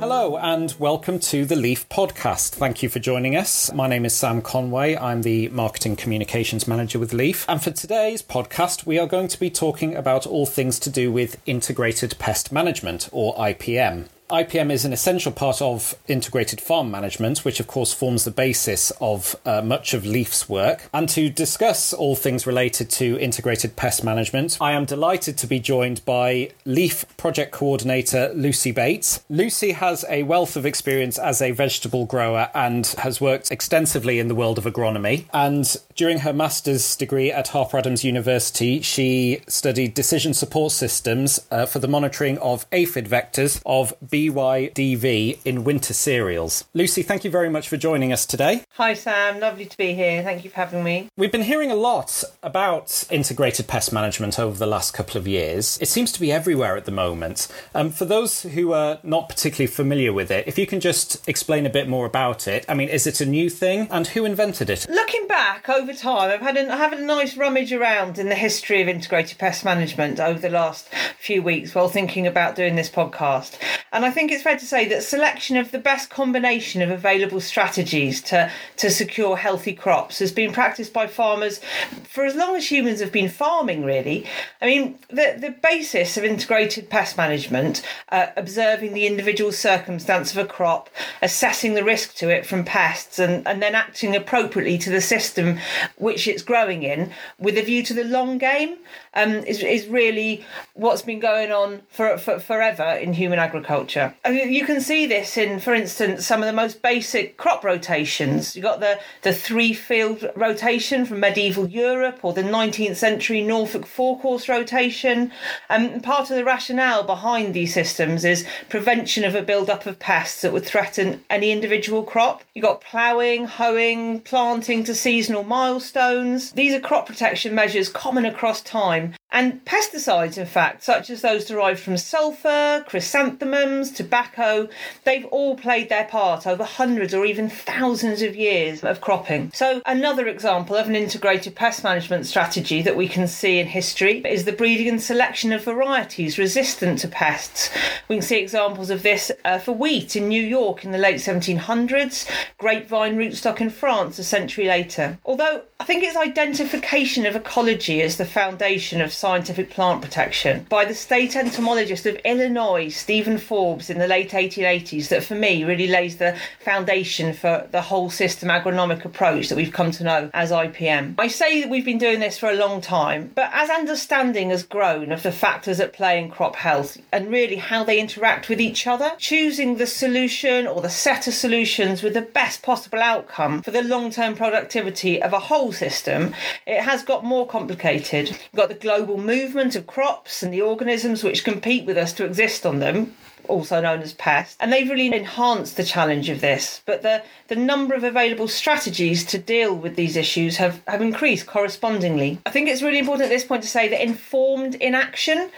Hello, and welcome to the Leaf Podcast. Thank you for joining us. My name is Sam Conway. I'm the Marketing Communications Manager with Leaf. And for today's podcast, we are going to be talking about all things to do with Integrated Pest Management, or IPM. IPM is an essential part of integrated farm management, which of course forms the basis of uh, much of Leaf's work. And to discuss all things related to integrated pest management, I am delighted to be joined by Leaf project coordinator Lucy Bates. Lucy has a wealth of experience as a vegetable grower and has worked extensively in the world of agronomy. And during her master's degree at Harper Adams University, she studied decision support systems uh, for the monitoring of aphid vectors of BYDV in winter cereals. Lucy, thank you very much for joining us today. Hi, Sam. Lovely to be here. Thank you for having me. We've been hearing a lot about integrated pest management over the last couple of years. It seems to be everywhere at the moment. Um, for those who are not particularly familiar with it, if you can just explain a bit more about it. I mean, is it a new thing and who invented it? Looking back over time, I've had a, I have a nice rummage around in the history of integrated pest management over the last few weeks while thinking about doing this podcast. And I think it's fair to say that selection of the best combination of available strategies to, to secure healthy crops has been practiced by farmers for as long as humans have been farming, really. I mean, the, the basis of integrated pest management, uh, observing the individual circumstance of a crop, assessing the risk to it from pests, and, and then acting appropriately to the system which it's growing in with a view to the long game um, is, is really what's been going on for, for forever in human agriculture. I mean, you can see this in, for instance, some of the most basic crop rotations. You've got the, the three field rotation from medieval Europe or the 19th century Norfolk four course rotation. Um, part of the rationale behind these systems is prevention of a build up of pests that would threaten any individual crop. You've got ploughing, hoeing, planting to seasonal milestones. These are crop protection measures common across time time and pesticides, in fact, such as those derived from sulphur, chrysanthemums, tobacco, they've all played their part over hundreds or even thousands of years of cropping. So, another example of an integrated pest management strategy that we can see in history is the breeding and selection of varieties resistant to pests. We can see examples of this uh, for wheat in New York in the late 1700s, grapevine rootstock in France a century later. Although I think it's identification of ecology as the foundation of scientific plant protection by the state entomologist of Illinois, Stephen Forbes, in the late 1880s, that for me really lays the foundation for the whole system agronomic approach that we've come to know as IPM. I say that we've been doing this for a long time, but as understanding has grown of the factors at play in crop health and really how they interact with each other, choosing the solution or the set of solutions with the best possible outcome for the long term productivity of a whole system, it has got more complicated. You've got the global global movement of crops and the organisms which compete with us to exist on them also known as pests, and they've really enhanced the challenge of this. But the, the number of available strategies to deal with these issues have, have increased correspondingly. I think it's really important at this point to say that informed inaction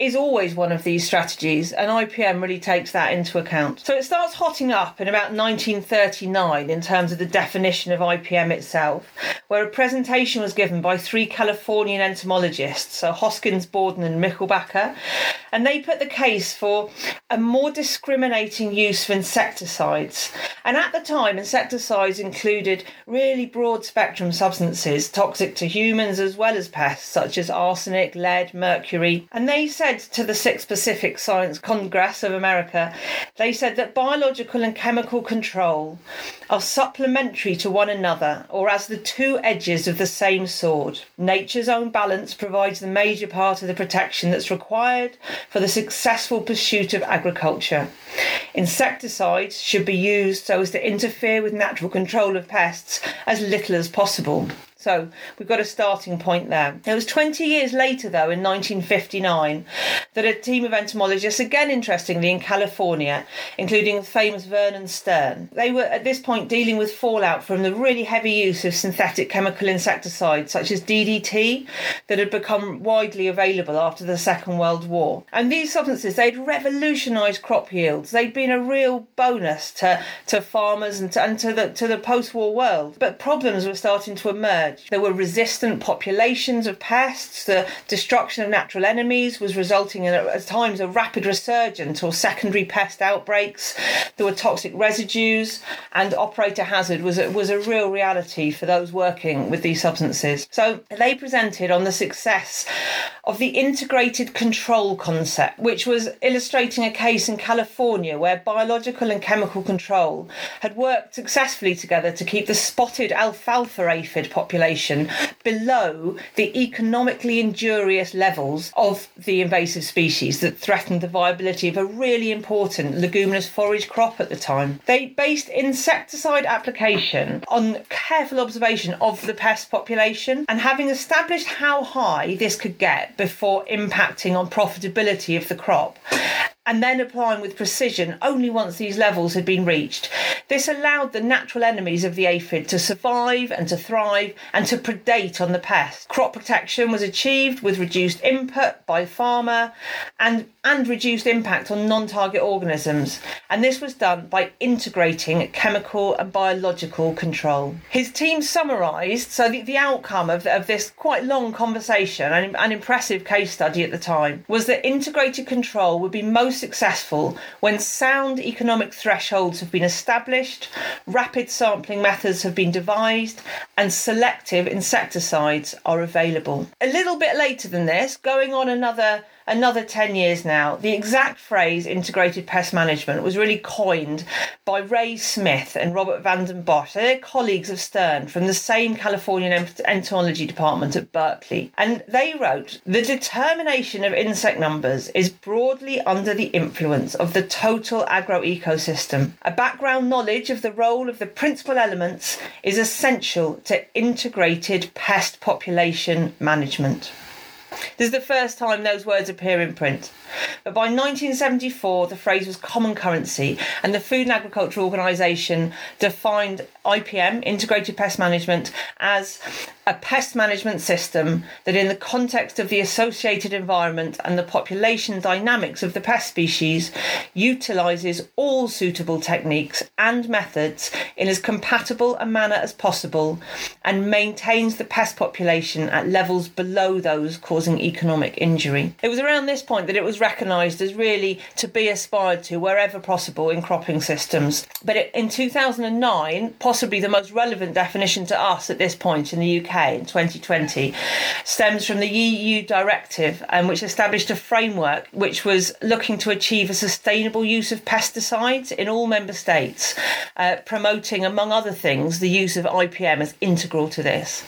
is always one of these strategies, and IPM really takes that into account. So it starts hotting up in about 1939 in terms of the definition of IPM itself, where a presentation was given by three Californian entomologists, so Hoskins, Borden, and Michelbacher, and they put the case for a more discriminating use of insecticides. And at the time, insecticides included really broad spectrum substances toxic to humans as well as pests, such as arsenic, lead, mercury, and they said to the Sixth Pacific Science Congress of America, they said that biological and chemical control are supplementary to one another or as the two edges of the same sword. Nature's own balance provides the major part of the protection that's required for the successful pursuit of agriculture. Insecticides should be used so as to interfere with natural control of pests as little as possible. So we've got a starting point there. It was 20 years later, though, in 1959, that a team of entomologists, again interestingly in California, including the famous Vernon Stern, they were at this point dealing with fallout from the really heavy use of synthetic chemical insecticides such as DDT that had become widely available after the Second World War. And these substances, they'd revolutionised crop yields. They'd been a real bonus to, to farmers and to, and to the, to the post war world. But problems were starting to emerge there were resistant populations of pests. The destruction of natural enemies was resulting in at times a rapid resurgence or secondary pest outbreaks. There were toxic residues, and operator hazard was a, was a real reality for those working with these substances. So they presented on the success of the integrated control concept, which was illustrating a case in California where biological and chemical control had worked successfully together to keep the spotted alfalfa aphid population below the economically injurious levels of the invasive species that threatened the viability of a really important leguminous forage crop at the time. They based insecticide application on careful observation of the pest population and having established how high this could get before impacting on profitability of the crop and then applying with precision only once these levels had been reached. This allowed the natural enemies of the aphid to survive and to thrive and to predate on the pest. Crop protection was achieved with reduced input by farmer and, and reduced impact on non target organisms, and this was done by integrating chemical and biological control. His team summarised so the, the outcome of, of this quite long conversation and an impressive case study at the time was that integrated control would be most successful when sound economic thresholds have been established, rapid sampling methods have been devised, and selective insecticides are available. A little bit later than this, going on another another 10 years now, the exact phrase integrated pest management was really coined by Ray Smith and Robert van den Bosch. They're colleagues of Stern from the same Californian entomology department at Berkeley. And they wrote The determination of insect numbers is broadly under the influence of the total agroecosystem. A background knowledge of the role of the principal elements is essential to integrated pest population management. This is the first time those words appear in print. But by 1974, the phrase was common currency, and the Food and Agriculture Organization defined IPM, Integrated Pest Management, as a pest management system that, in the context of the associated environment and the population dynamics of the pest species, utilizes all suitable techniques and methods in as compatible a manner as possible and maintains the pest population at levels below those causing economic injury. It was around this point that it was recognised as really to be aspired to wherever possible in cropping systems. But in 2009, possibly the most relevant definition to us at this point in the UK in 2020 stems from the EU directive, um, which established a framework which was looking to achieve a sustainable use of pesticides in all member states, uh, promoting, among other things, the use of IPM as integral to this.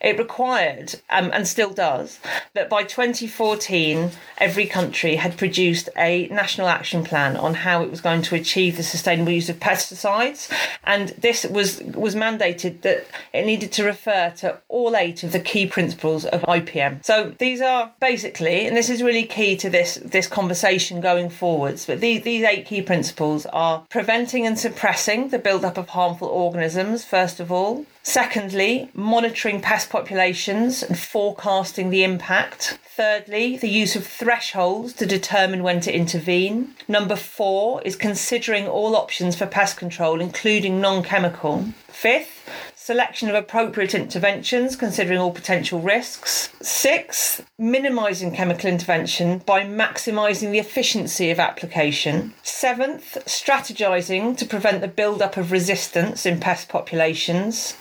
It required, um, and still does, that by 2014, every country had produced a national action plan on how it was going to achieve the sustainable use of pesticides, and this was was mandated that it needed to refer to all eight of the key principles of IPM. So these are basically, and this is really key to this this conversation going forwards. But these these eight key principles are preventing and suppressing the buildup of harmful organisms first of all, Secondly, monitoring pest populations and forecasting the impact. Thirdly, the use of thresholds to determine when to intervene. Number four is considering all options for pest control, including non chemical. Fifth, selection of appropriate interventions, considering all potential risks. Six, minimising chemical intervention by maximising the efficiency of application. Seventh, strategising to prevent the build-up of resistance in pest populations.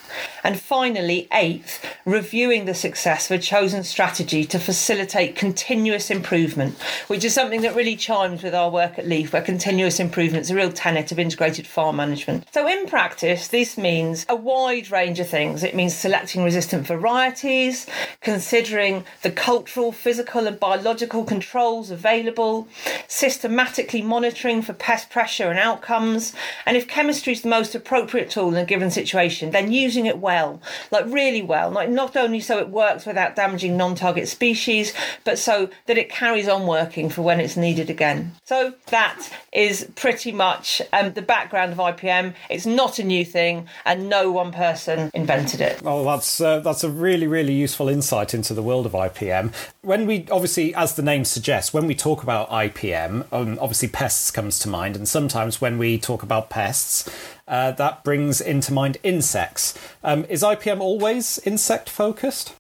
And finally, eighth, reviewing the success of a chosen strategy to facilitate continuous improvement, which is something that really chimes with our work at Leaf, where continuous improvement is a real tenet of integrated farm management. So, in practice, this means a wide range of things. It means selecting resistant varieties, considering the cultural, physical, and biological controls available, systematically monitoring for pest pressure and outcomes, and if chemistry is the most appropriate tool in a given situation, then using it well, like really well, like not only so it works without damaging non-target species, but so that it carries on working for when it's needed again. So that is pretty much um, the background of IPM. It's not a new thing, and no one person invented it. Oh, that's uh, that's a really really useful insight into the world of IPM. When we obviously, as the name suggests, when we talk about IPM, um, obviously pests comes to mind, and sometimes when we talk about pests, uh, that brings into mind insects. Um, is IPM always insect focused?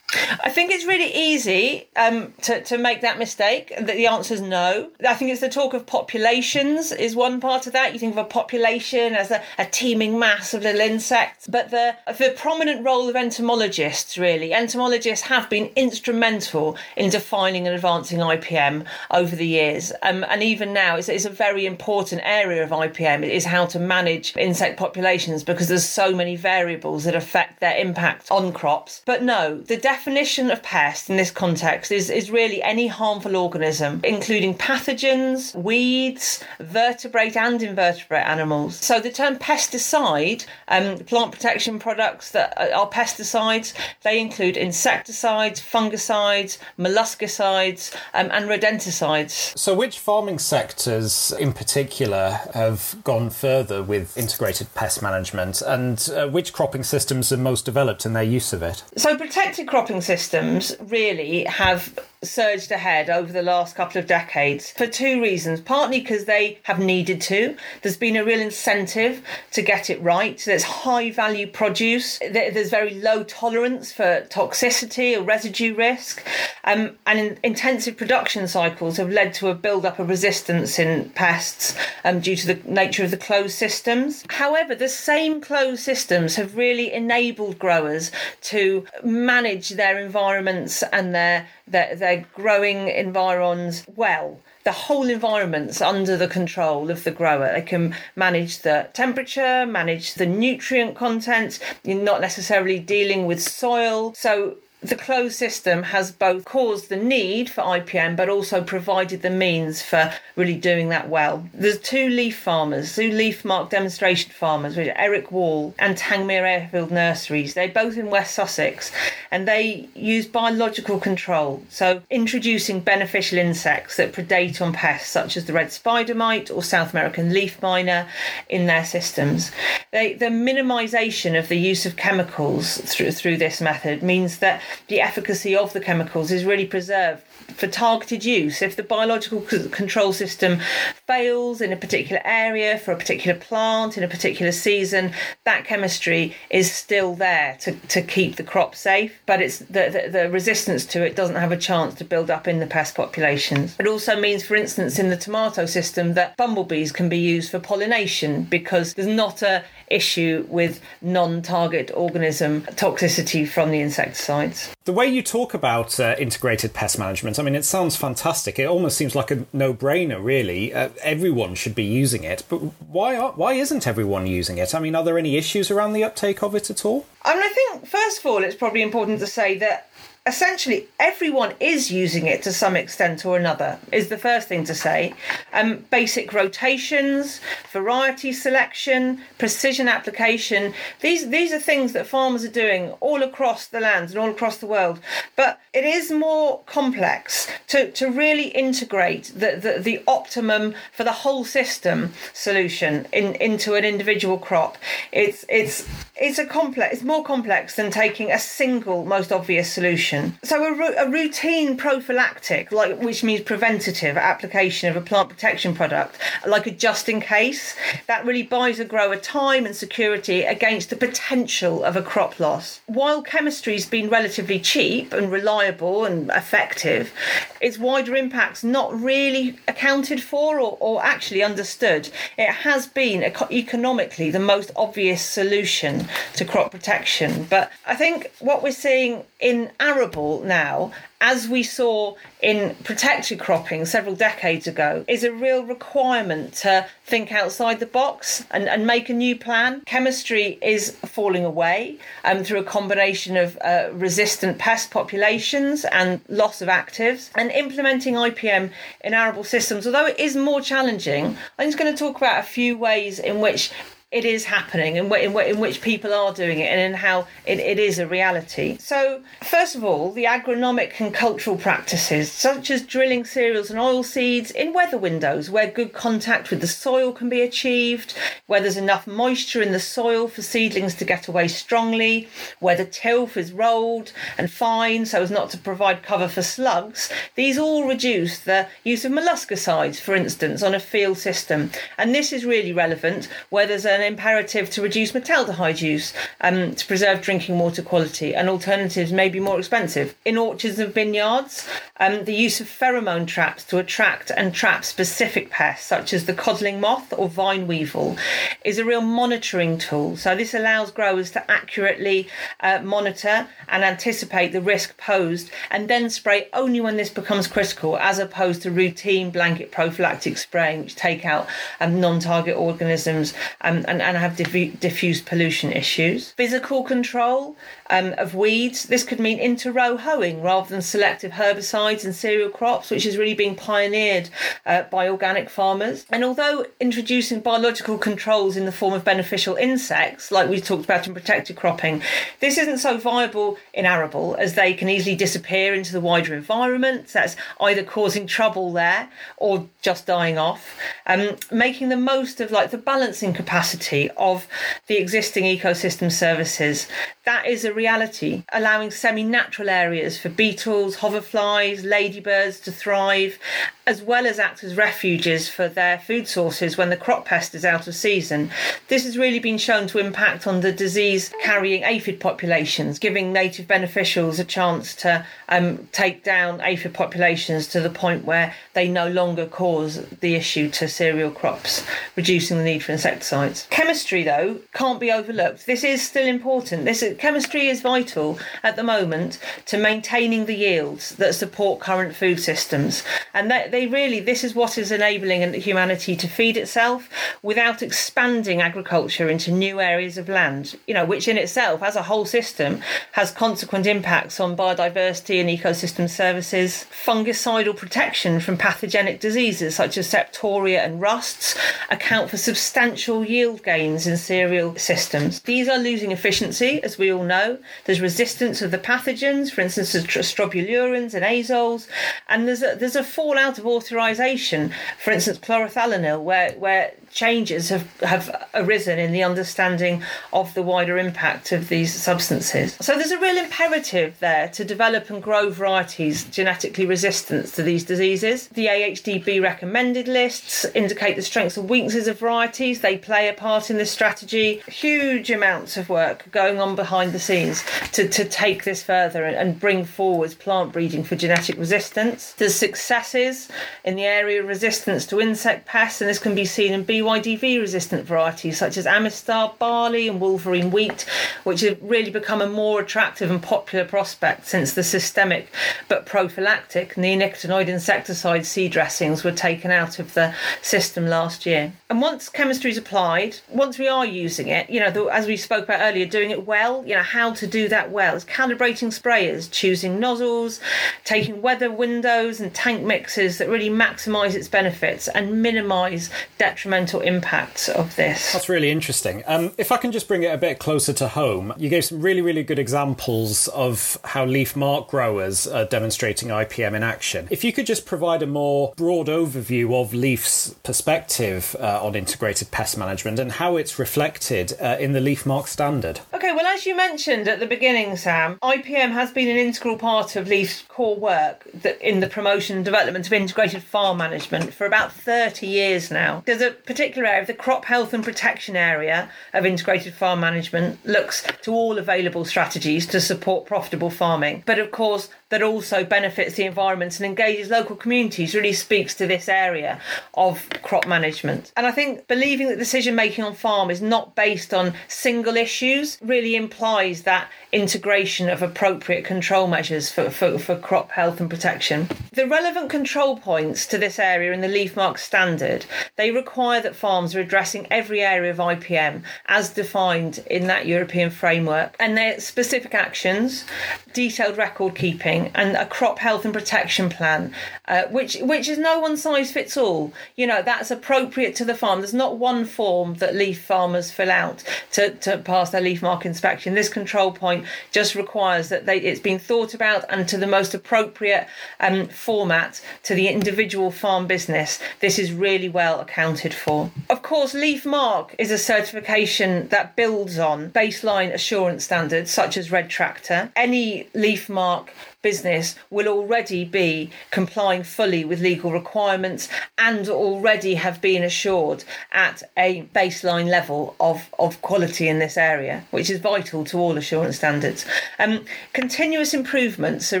I think it's really easy um, to, to make that mistake. That the answer is no. I think it's the talk of populations is one part of that. You think of a population as a, a teeming mass of little insects, but the the prominent role of entomologists really. Entomologists have been instrumental in defining and advancing IPM over the years, um, and even now it's, it's a very important area of IPM. It is how to manage insect populations because there's so many variables that affect their impact on crops. But no, the definition of pest in this context is, is really any harmful organism, including pathogens, weeds, vertebrate and invertebrate animals. So the term pesticide, um, plant protection products that are pesticides, they include insecticides, fungicides, molluscicides, um, and rodenticides. So, which farming sectors in particular have gone further with integrated pest management, and uh, which cropping systems are most developed in their use of it? So, protected cropping systems really have surged ahead over the last couple of decades for two reasons. Partly because they have needed to. There's been a real incentive to get it right. There's high value produce. There's very low tolerance for toxicity or residue risk. Um, and in, intensive production cycles have led to a build up of resistance in pests um, due to the nature of the closed systems. However, the same closed systems have really enabled growers to manage their environments and their their, their growing environs well the whole environment's under the control of the grower. They can manage the temperature, manage the nutrient content. You're not necessarily dealing with soil. So the closed system has both caused the need for IPM but also provided the means for really doing that well. There's two leaf farmers, two LEAF Marque demonstration farmers, which are Eric Wall and Tangmere Airfield Nurseries. They're both in West Sussex and they use biological control, so introducing beneficial insects that predate on pests such as the red spider mite or South American leaf miner in their systems. They, the minimisation of the use of chemicals through, through this method means that the efficacy of the chemicals is really preserved for targeted use. If the biological control system fails in a particular area for a particular plant in a particular season, that chemistry is still there to, to keep the crop safe, but it's the, the, the resistance to it doesn't have a chance to build up in the pest populations. It also means, for instance, in the tomato system, that bumblebees can be used for pollination because there's not a issue with non-target organism toxicity from the insecticides. The way you talk about uh, integrated pest management, I mean, it sounds fantastic. It almost seems like a no-brainer, really. Uh, everyone should be using it, but why are, why isn't everyone using it? I mean, are there any issues around the uptake of it at all? I mean, I think first of all, it's probably important to say that essentially everyone is using it to some extent or another is the first thing to say. Um, basic rotations variety selection precision application. These these are things that farmers are doing all across the lands and all across the world. But it is more complex to, to really integrate the, the, the optimum for the whole system solution in, into an individual crop. It's it's it's a complex it's more complex than taking a single most obvious solution so a, a, routine prophylactic, like which means preventative application of a plant protection product, like a just in case, that really buys a grower time and security against the potential of a crop loss. While chemistry's been relatively cheap and reliable and effective, its wider impacts not really accounted for or, or actually understood. It has been economically the most obvious solution to crop protection, but I think what we're seeing in arable now, as we saw in protected cropping several decades ago, is a real requirement to think outside the box and, and make a new plan. Chemistry is falling away um, through a combination of uh, resistant pest populations and loss of actives. And implementing IPM in arable systems, although it is more challenging, I'm just going to talk about a few ways in which it is happening and in, in, which people are doing it and in how it, it is a reality. So, first of all, the agronomic and cultural practices, such as drilling cereals and oil seeds in weather windows where good contact with the soil can be achieved, where there's enough moisture in the soil for seedlings to get away strongly, where the tilth is rolled and fine so as not to provide cover for slugs, these all reduce the use of molluscicides, for instance, on a field system. And this is really relevant where there's an imperative to reduce metaldehyde use um, to preserve drinking water quality, and alternatives may be more expensive. In orchards and vineyards, um, the use of pheromone traps to attract and trap specific pests, such as the codling moth or vine weevil, is a real monitoring tool. So, this allows growers to accurately uh, monitor and anticipate the risk posed and then spray only when this becomes critical, as opposed to routine blanket prophylactic spraying, which take out um, non target organisms um, and, and have diffu- diffuse pollution issues. Physical control um, of weeds. This could mean inter row hoeing rather than selective herbicides and cereal crops, which is really being pioneered uh, by organic farmers. And although introducing biological controls in the form of beneficial insects, like we talked about in protected cropping, this isn't so viable in arable as they can easily disappear into the wider environment. That's either causing trouble there or just dying off. Um, making the most of like the balancing capacity of the existing ecosystem services. That is a reality, allowing semi natural areas for beetles, hoverflies, ladybirds to thrive, as well as act as refuges for their food sources when the crop pest is out of season. This has really been shown to impact on the disease carrying aphid populations, giving native beneficials a chance to um, take down aphid populations to the point where they no longer cause the issue to cereal crops, reducing the need for insecticides. Chemistry, though, can't be overlooked. This is still important. This is, chemistry is vital at the moment to maintaining the yields that support current food systems, and that they really this is what is enabling humanity to feed itself without expanding agriculture into new areas of land. You know, which in itself, as a whole system, has consequent impacts on biodiversity and ecosystem services, fungicidal protection from pathogenic diseases such as septoria and rusts account for substantial yield gains in cereal systems. These are losing efficiency, as we all know. There's resistance of the pathogens, for instance, the strobilurins and azoles, and there's a, there's a fallout of authorization, for instance, chlorothalonil, where, where changes have, have arisen in the understanding of the wider impact of these substances. So there's a real imperative there to develop and grow varieties genetically resistant to these diseases. The AHDB recommended lists indicate the strengths and weaknesses of varieties. They play a part in this strategy. Huge amounts of work going on behind the scenes to, to take this further and, and bring forward plant breeding for genetic resistance. There's successes in the area of resistance to insect pests, and this can be seen in bee BYDV resistant varieties such as Amistar barley and Wolverine wheat, which have really become a more attractive and popular prospect since the systemic but prophylactic neonicotinoid insecticide seed dressings were taken out of the system last year. And once chemistry is applied, once we are using it, you know, the, as we spoke about earlier, doing it well, you know, how to do that well is calibrating sprayers, choosing nozzles, taking weather windows and tank mixes that really maximise its benefits and minimise detrimental environmental impacts of this. That's really interesting. Um, if I can just bring it a bit closer to home, you gave some really, really good examples of how LEAF Marque growers are demonstrating IPM in action. If you could just provide a more broad overview of Leaf's perspective uh, on integrated pest management and how it's reflected uh, in the LEAF Marque standard. Okay, well, as you mentioned at the beginning, Sam, IPM has been an integral part of Leaf's core work in the promotion and development of integrated farm management for about 30 years now. There's a particular area, the crop health and protection area of integrated farm management looks to all available strategies to support profitable farming. But of course, that also benefits the environment and engages local communities really speaks to this area of crop management. And I think believing that decision making on farm is not based on single issues really implies that integration of appropriate control measures for, for, for crop health and protection. The relevant control points to this area in the LEAF Marque standard, they require that farms are addressing every area of IPM as defined in that European framework and their specific actions, detailed record keeping and a crop health and protection plan, uh, which which is no one size fits all. You know that's appropriate to the farm. There's not one form that leaf farmers fill out to, to pass their LEAF Marque inspection. This control point just requires that they, it's been thought about and to the most appropriate um, format to the individual farm business. This is really well accounted for. Of course, LEAF Marque is a certification that builds on baseline assurance standards such as Red Tractor. Any LEAF Marque business will already be complying fully with legal requirements and already have been assured at a baseline level of, of quality in this area, which is vital to all assurance standards. Um, continuous improvements are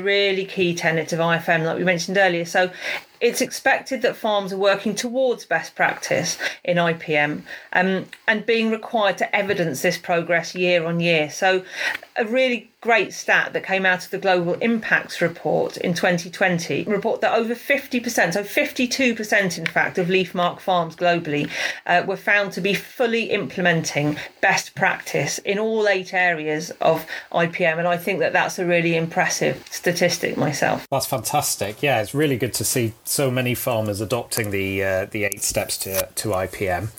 really key tenet of IFM, like we mentioned earlier. So it's expected that farms are working towards best practice in IPM um, and being required to evidence this progress year on year. So, a really great stat that came out of the Global Impacts Report in 2020 report that over 50%, so 52% in fact, of LEAF Marque farms globally uh, were found to be fully implementing best practice in all eight areas of IPM. And I think that that's a really impressive statistic myself. That's fantastic. Yeah, it's really good to see so many farmers adopting the uh, the eight steps to, to IPM.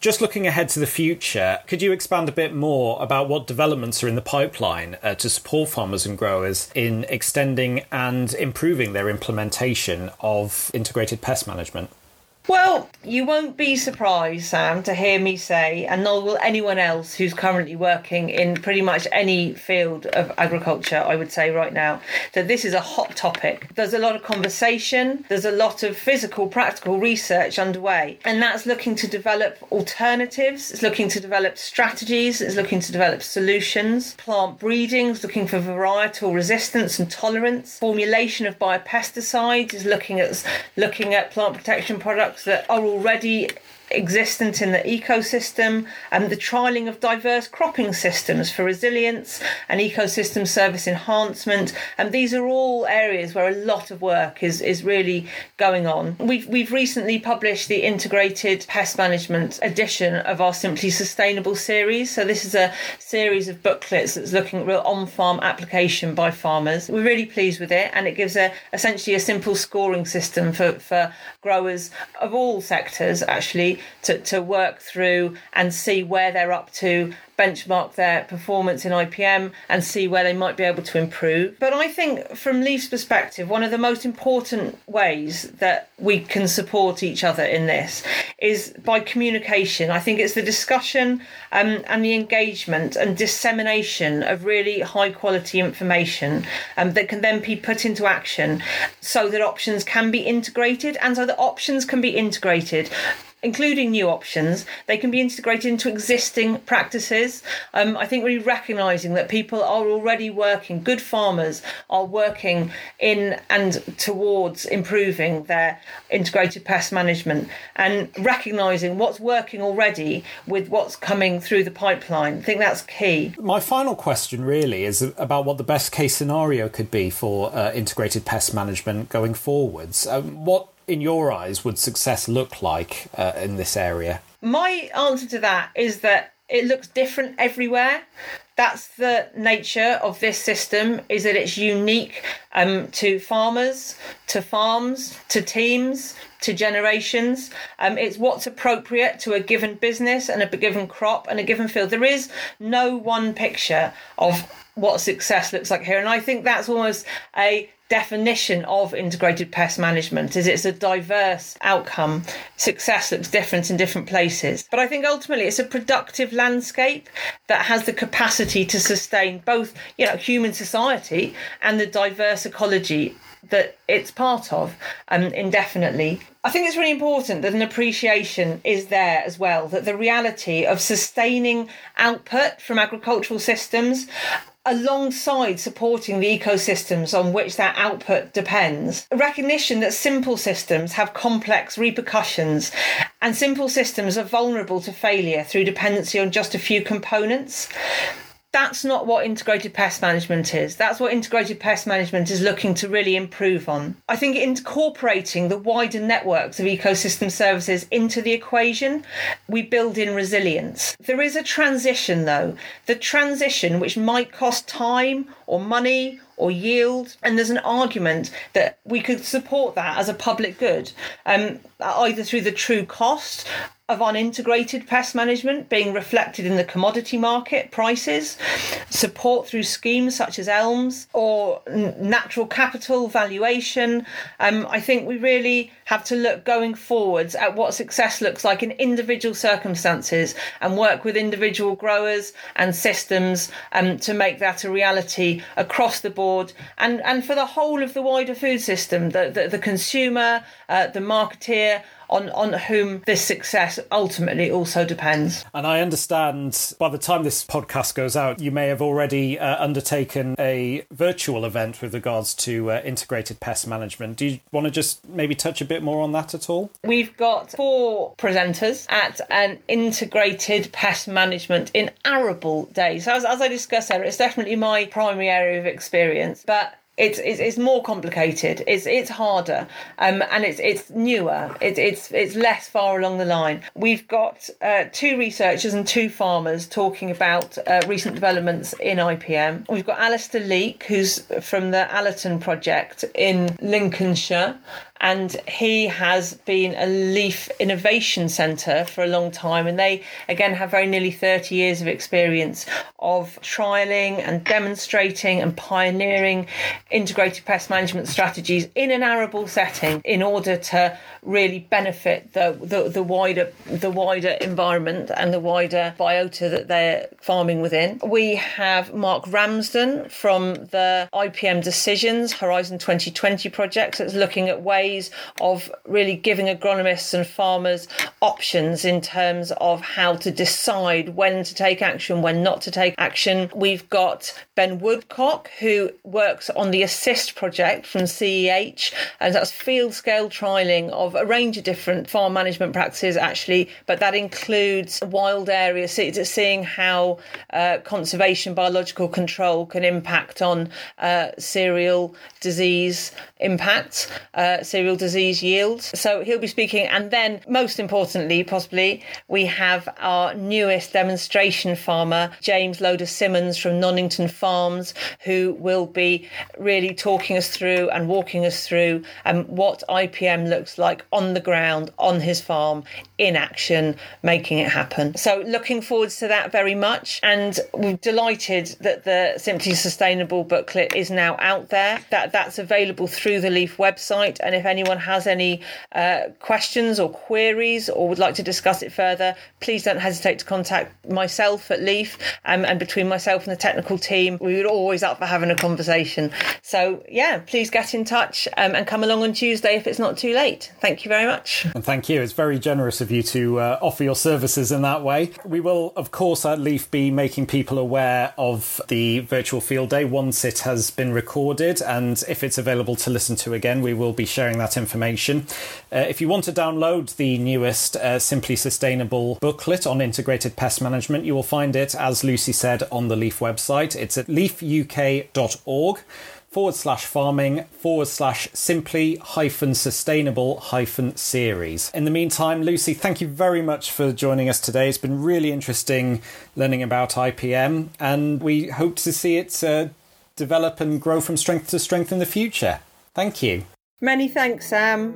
Just looking ahead to the future, could you expand a bit more about what developments are in the pipeline uh, to support farmers and growers in extending and improving their implementation of integrated pest management? Well, you won't be surprised, Sam, to hear me say, and nor will anyone else who's currently working in pretty much any field of agriculture, I would say right now, that this is a hot topic. There's a lot of conversation, there's a lot of physical, practical research underway, and that's looking to develop alternatives, it's looking to develop strategies, it's looking to develop solutions, plant breeding is looking for varietal resistance and tolerance, formulation of biopesticides is looking at looking at plant protection products products that are already existent in the ecosystem and the trialling of diverse cropping systems for resilience and ecosystem service enhancement. And these are all areas where a lot of work is is really going on. We've we've recently published the integrated pest management edition of our simply sustainable series. So this is a series of booklets that's looking at real on-farm application by farmers. We're really pleased with it and it gives a essentially a simple scoring system for for growers of all sectors actually to, to work through and see where they're up to, benchmark their performance in IPM and see where they might be able to improve. But I think, from Leaf's perspective, one of the most important ways that we can support each other in this is by communication. I think it's the discussion um, and the engagement and dissemination of really high quality information um, that can then be put into action so that options can be integrated and so that options can be integrated including new options. They can be integrated into existing practices. Um, I think really recognising that people are already working, good farmers are working in and towards improving their integrated pest management and recognising what's working already with what's coming through the pipeline. I think that's key. My final question really is about what the best case scenario could be for uh, integrated pest management going forwards. Um, what in your eyes, would success look like uh, in this area? My answer to that is that it looks different everywhere. That's the nature of this system is that it's unique um, to farmers, to farms, to teams, to generations. Um, it's what's appropriate to a given business and a given crop and a given field. There is no one picture of what success looks like here. And I think that's almost a definition of integrated pest management is it's a diverse outcome success looks different in different places but i think ultimately it's a productive landscape that has the capacity to sustain both you know human society and the diverse ecology that it's part of um, indefinitely. I think it's really important that an appreciation is there as well, that the reality of sustaining output from agricultural systems alongside supporting the ecosystems on which that output depends. A recognition that simple systems have complex repercussions and simple systems are vulnerable to failure through dependency on just a few components that's not what integrated pest management is. That's what integrated pest management is looking to really improve on. I think incorporating the wider networks of ecosystem services into the equation, we build in resilience. There is a transition though, the transition which might cost time or money or yield. And there's an argument that we could support that as a public good, um, either through the true cost of unintegrated pest management being reflected in the commodity market prices, support through schemes such as ELMS or natural capital valuation. Um, I think we really have to look going forwards at what success looks like in individual circumstances and work with individual growers and systems um, to make that a reality across the board and, and for the whole of the wider food system, the, the, the consumer, uh, the marketeer, on, on whom this success ultimately also depends. And I understand by the time this podcast goes out, you may have already uh, undertaken a virtual event with regards to uh, integrated pest management. Do you want to just maybe touch a bit more on that at all? We've got four presenters at an integrated pest management in arable days. So as, as I discussed there, it's definitely my primary area of experience. But it's, it's, it's more complicated. It's it's harder, um, and it's it's newer. It's it's it's less far along the line. We've got uh, two researchers and two farmers talking about uh, recent developments in IPM. We've got Alistair Leake, who's from the Allerton project in Lincolnshire, and he has been a Leaf Innovation Centre for a long time. And they, again, have very nearly 30 years of experience of trialling and demonstrating and pioneering integrated pest management strategies in an arable setting in order to really benefit the, the, the wider the wider environment and the wider biota that they're farming within. We have Mark Ramsden from the IPM Decisions Horizon 2020 project that's looking at ways of really giving agronomists and farmers options in terms of how to decide when to take action, when not to take action. We've got Ben Woodcock, who works on the Assist project from CEH, and that's field scale trialling of a range of different farm management practices, actually, but that includes wild areas, seeing how uh, conservation biological control can impact on uh, cereal disease impact, uh, disease yields. So he'll be speaking. And then, most importantly, possibly, we have our newest demonstration farmer, James Loder-Symonds from Nonington Farms, who will be really talking us through and walking us through um, what IPM looks like on the ground on his farm in action, making it happen. So, looking forward to that very much. And we're delighted that the Simply Sustainable booklet is now out there. That that's available through the Leaf website. And if anyone has any uh, questions or queries or would like to discuss it further, please don't hesitate to contact myself at Leaf. Um, and between myself and the technical team, we would always up for having a conversation. So yeah, please get in touch um, and come along on Tuesday if it's not too late. Thank you very much. And thank you. It's very generous of you to uh, offer your services in that way. We will, of course, at Leaf be making people aware of the virtual field day once it has been recorded. And if it's available to listen to again, we will be sharing that information. Uh, if you want to download the newest uh, Simply Sustainable booklet on integrated pest management, you will find it, as Lucy said, on the Leaf website. It's at leafuk.org forward slash farming forward slash simply hyphen sustainable hyphen series. In the meantime, Lucy, thank you very much for joining us today. It's been really interesting learning about IPM, and we hope to see it uh, develop and grow from strength to strength in the future. Thank you. Many thanks, Sam.